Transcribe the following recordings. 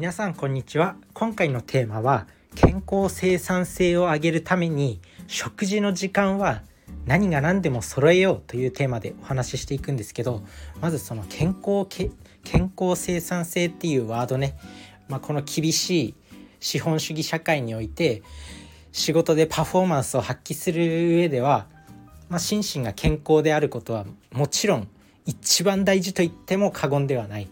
皆さんこんにちは。今回のテーマは健康生産性を上げるために食事の時間は何が何でも揃えようというテーマでお話ししていくんですけどまずその健康け健康生産性っていうワードね、まあ、この厳しい資本主義社会において仕事でパフォーマンスを発揮する上では、まあ、心身が健康であることはもちろん一番大事と言っても過言ではない。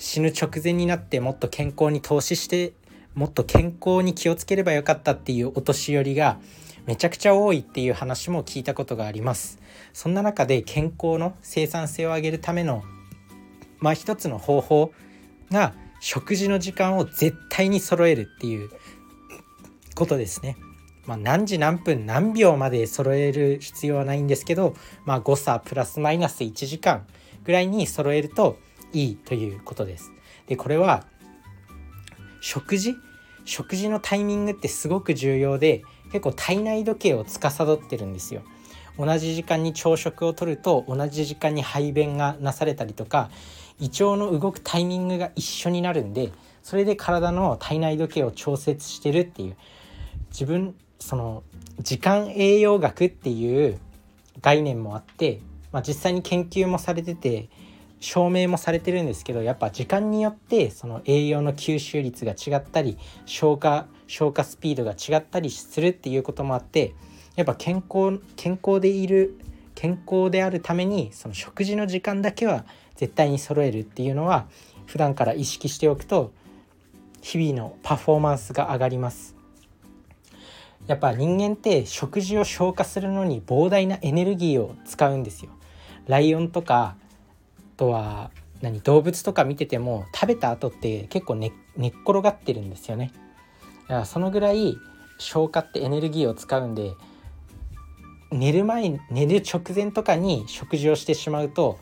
死ぬ直前になってもっと健康に投資してもっと健康に気をつければよかったっていうお年寄りがめちゃくちゃ多いっていう話も聞いたことがありますそんな中で健康の生産性を上げるためのまあ一つの方法が食事の時間を絶対に揃えるっていうことですね。まあ、何時何分何秒まで揃える必要はないんですけど、まあ、誤差プラスマイナス1時間ぐらいに揃えるといいということです。でこれは食事？食事のタイミングってすごく重要で結構体内時計を司ってるんですよ。同じ時間に朝食をとると同じ時間に排便がなされたりとか胃腸の動くタイミングが一緒になるんでそれで体の体内時計を調節してるっていう自分その時間栄養学っていう概念もあって、まあ、実際に研究もされてて証明もされてるんですけどやっぱ時間によってその栄養の吸収率が違ったり消化消化スピードが違ったりするっていうこともあってやっぱ健康健康でいる健康であるためにその食事の時間だけは絶対に揃えるっていうのは普段から意識しておくと日々のパフォーマンスが上がります。やっぱ人間って食事を消化するのに膨大なエネルギーを使うんですよ。ライオンとかとは何動物とか見てても食べた後って結構寝寝っ転がってるんですよね。だからそのぐらい消化ってエネルギーを使うんで寝る前寝る直前とかに食事をしてしまうと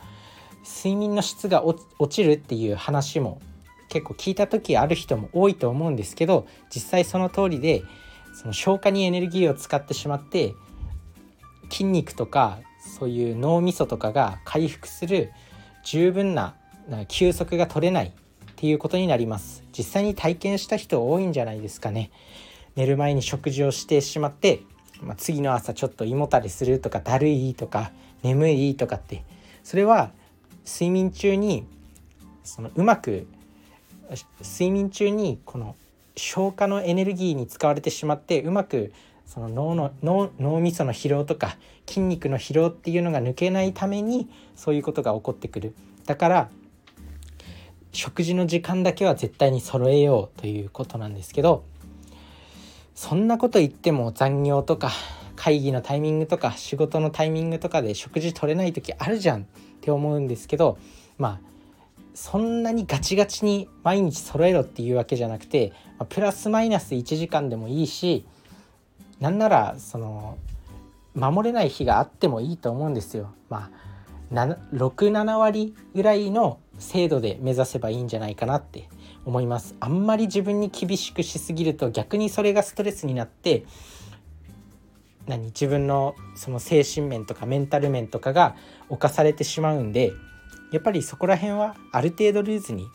睡眠の質が落ちるっていう話も結構聞いた時ある人も多いと思うんですけど実際その通りでその消化にエネルギーを使ってしまって筋肉とかそういう脳みそとかが回復する十分な休息が取れないっていうことになります。実際に体験した人多いんじゃないですかね。寝る前に食事をしてしまって、まあ、次の朝ちょっと胃もたれするとかだるいとか眠いとかって。それは睡眠中にそのうまく睡眠中にこの消化のエネルギーに使われてしまってうまくその脳の脳脳みその疲労とか筋肉の疲労っていうのが抜けないためにそういうことが起こってくる。だから食事の時間だけは絶対に揃えようということなんですけどそんなこと言っても残業とか会議のタイミングとか仕事のタイミングとかで食事取れない時あるじゃんって思うんですけどまあそんなにガチガチに毎日揃えろっていうわけじゃなくて、まプラスマイナス1時間でもいいしなんならその守れない日があってもいいと思うんですよ。まあ67割ぐらいの精度で目指せばいいんじゃないかなって思いますあんまり自分に厳しくしすぎると逆にそれがストレスになって何自分のその精神面とかメンタル面とかが侵されてしまうんでやっぱりそこら辺はある程度ルーズに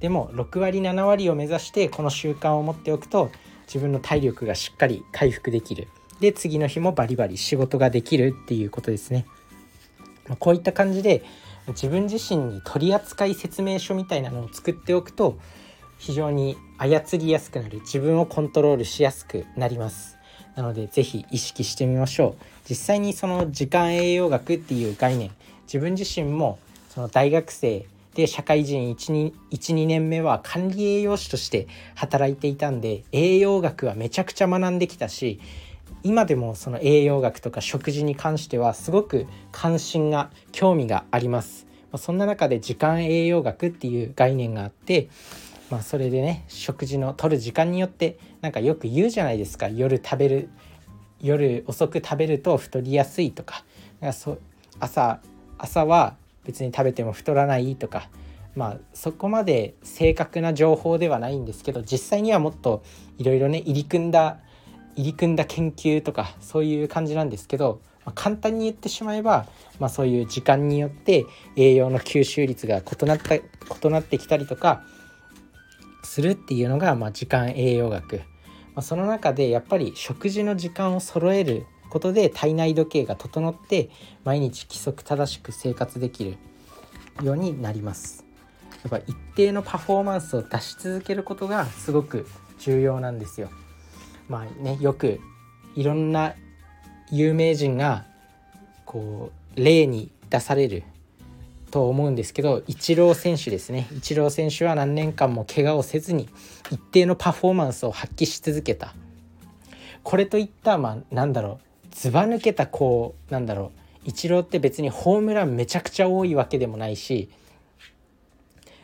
でも6割7割を目指してこの習慣を持っておくと自分の体力がしっかり回復できる。で次の日もバリバリ仕事ができるっていうことですね。こういった感じで自分自身に取扱説明書みたいなのを作っておくと非常に操りやすくなる。自分をコントロールしやすくなります。なので是非意識してみましょう。実際にその時間栄養学っていう概念自分自身もその大学生で社会人12年目は管理栄養士として働いていたんで栄養学はめちゃくちゃ学んできたし今でもその栄養学とか食事に関してはすごく関心が興味があります。そんな中で時間栄養学っていう概念があって、まあ、それでね食事の取る時間によってなんかよく言うじゃないですか夜食べる夜遅く食べると太りやすいとかかそ朝朝は別に食べても太らないとかまあそこまで正確な情報ではないんですけど実際にはもっといろいろね入り組んだ入り組んだ研究とかそういう感じなんですけど、まあ、簡単に言ってしまえば、まあ、そういう時間によって栄養の吸収率が異なった異なってきたりとかするっていうのが、まあ、時間栄養学、まあ、その中でやっぱり食事の時間を揃えることで体内時計が整って毎日規則正しく生活できるようになります。やっぱ一定のパフォーマンスを出し続けることがすごく重要なんですよ。まあねよくいろんな有名人がこう例に出されると思うんですけどイチロー選手ですね。イチロー選手は何年間も怪我をせずに一定のパフォーマンスを発揮し続けた。これといったまあなんだろうずば抜けたこうなんだろうイチローって別にホームランめちゃくちゃ多いわけでもないし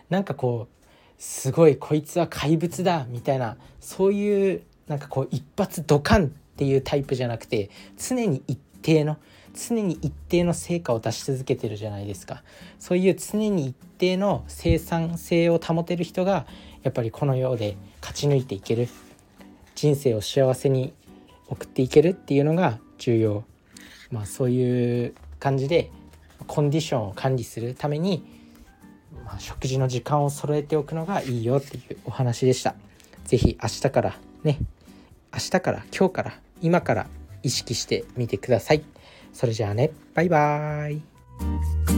なんかこうすごいこいつは怪物だみたいなそういうなんかこう一発ドカンっていうタイプじゃなくて常に一定の常に一定の成果を出し続けてるじゃないですか。そういう常に一定の生産性を保てる人がやっぱりこの世で勝ち抜いていける。人生を幸せに送っていけるっていうのが重要まあそういう感じでコンディションを管理するために、まあ、食事の時間を揃えておくのがいいよっていうお話でした。是非明日からね明日から今日から今から意識してみてください。それじゃあねバイバーイ